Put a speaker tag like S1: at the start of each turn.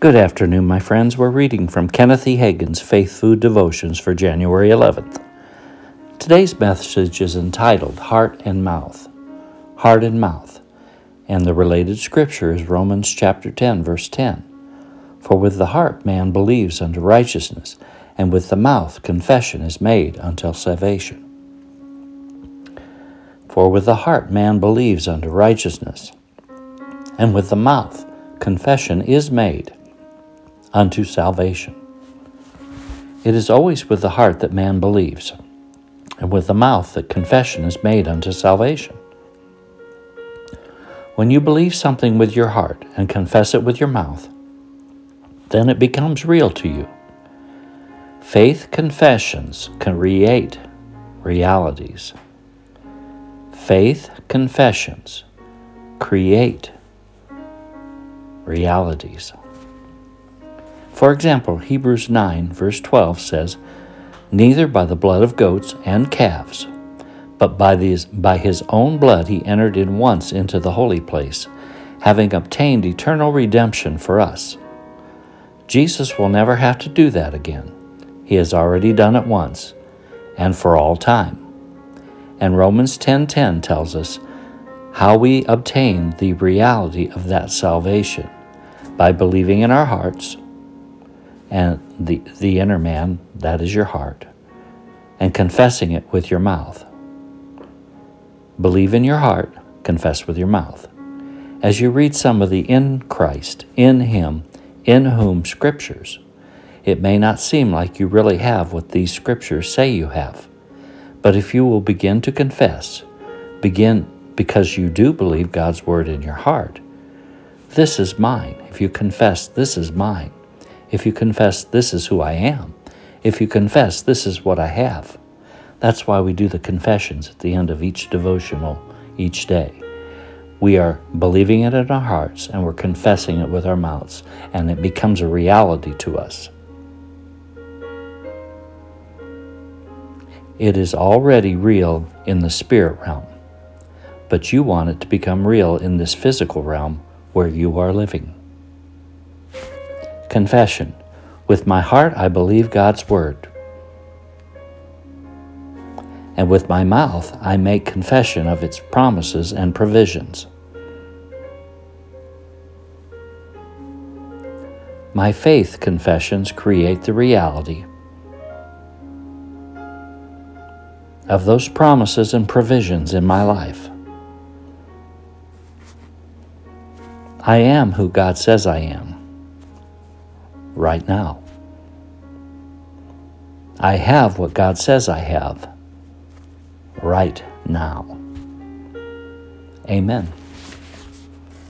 S1: Good afternoon, my friends. We're reading from Kenneth E. Hagin's Faith Food Devotions for January 11th. Today's message is entitled Heart and Mouth. Heart and Mouth. And the related scripture is Romans chapter 10, verse 10. For with the heart man believes unto righteousness, and with the mouth confession is made unto salvation. For with the heart man believes unto righteousness, and with the mouth confession is made unto salvation. It is always with the heart that man believes, and with the mouth that confession is made unto salvation. When you believe something with your heart and confess it with your mouth, then it becomes real to you. Faith confessions create realities. Faith confessions create realities. For example, Hebrews 9, verse 12 says, Neither by the blood of goats and calves, but by, these, by his own blood he entered in once into the holy place, having obtained eternal redemption for us. Jesus will never have to do that again. He has already done it once, and for all time. And Romans 10:10 tells us how we obtain the reality of that salvation by believing in our hearts and the, the inner man, that is your heart, and confessing it with your mouth. Believe in your heart, confess with your mouth. As you read some of the in Christ, in Him, in whom scriptures, it may not seem like you really have what these scriptures say you have. But if you will begin to confess, begin because you do believe God's word in your heart, this is mine. If you confess, this is mine. If you confess, this is who I am. If you confess, this is what I have. That's why we do the confessions at the end of each devotional each day. We are believing it in our hearts and we're confessing it with our mouths, and it becomes a reality to us. It is already real in the spirit realm, but you want it to become real in this physical realm where you are living. Confession With my heart I believe God's word, and with my mouth I make confession of its promises and provisions. My faith confessions create the reality of those promises and provisions in my life. I am who God says I am right now. I have what God says I have right now. Amen.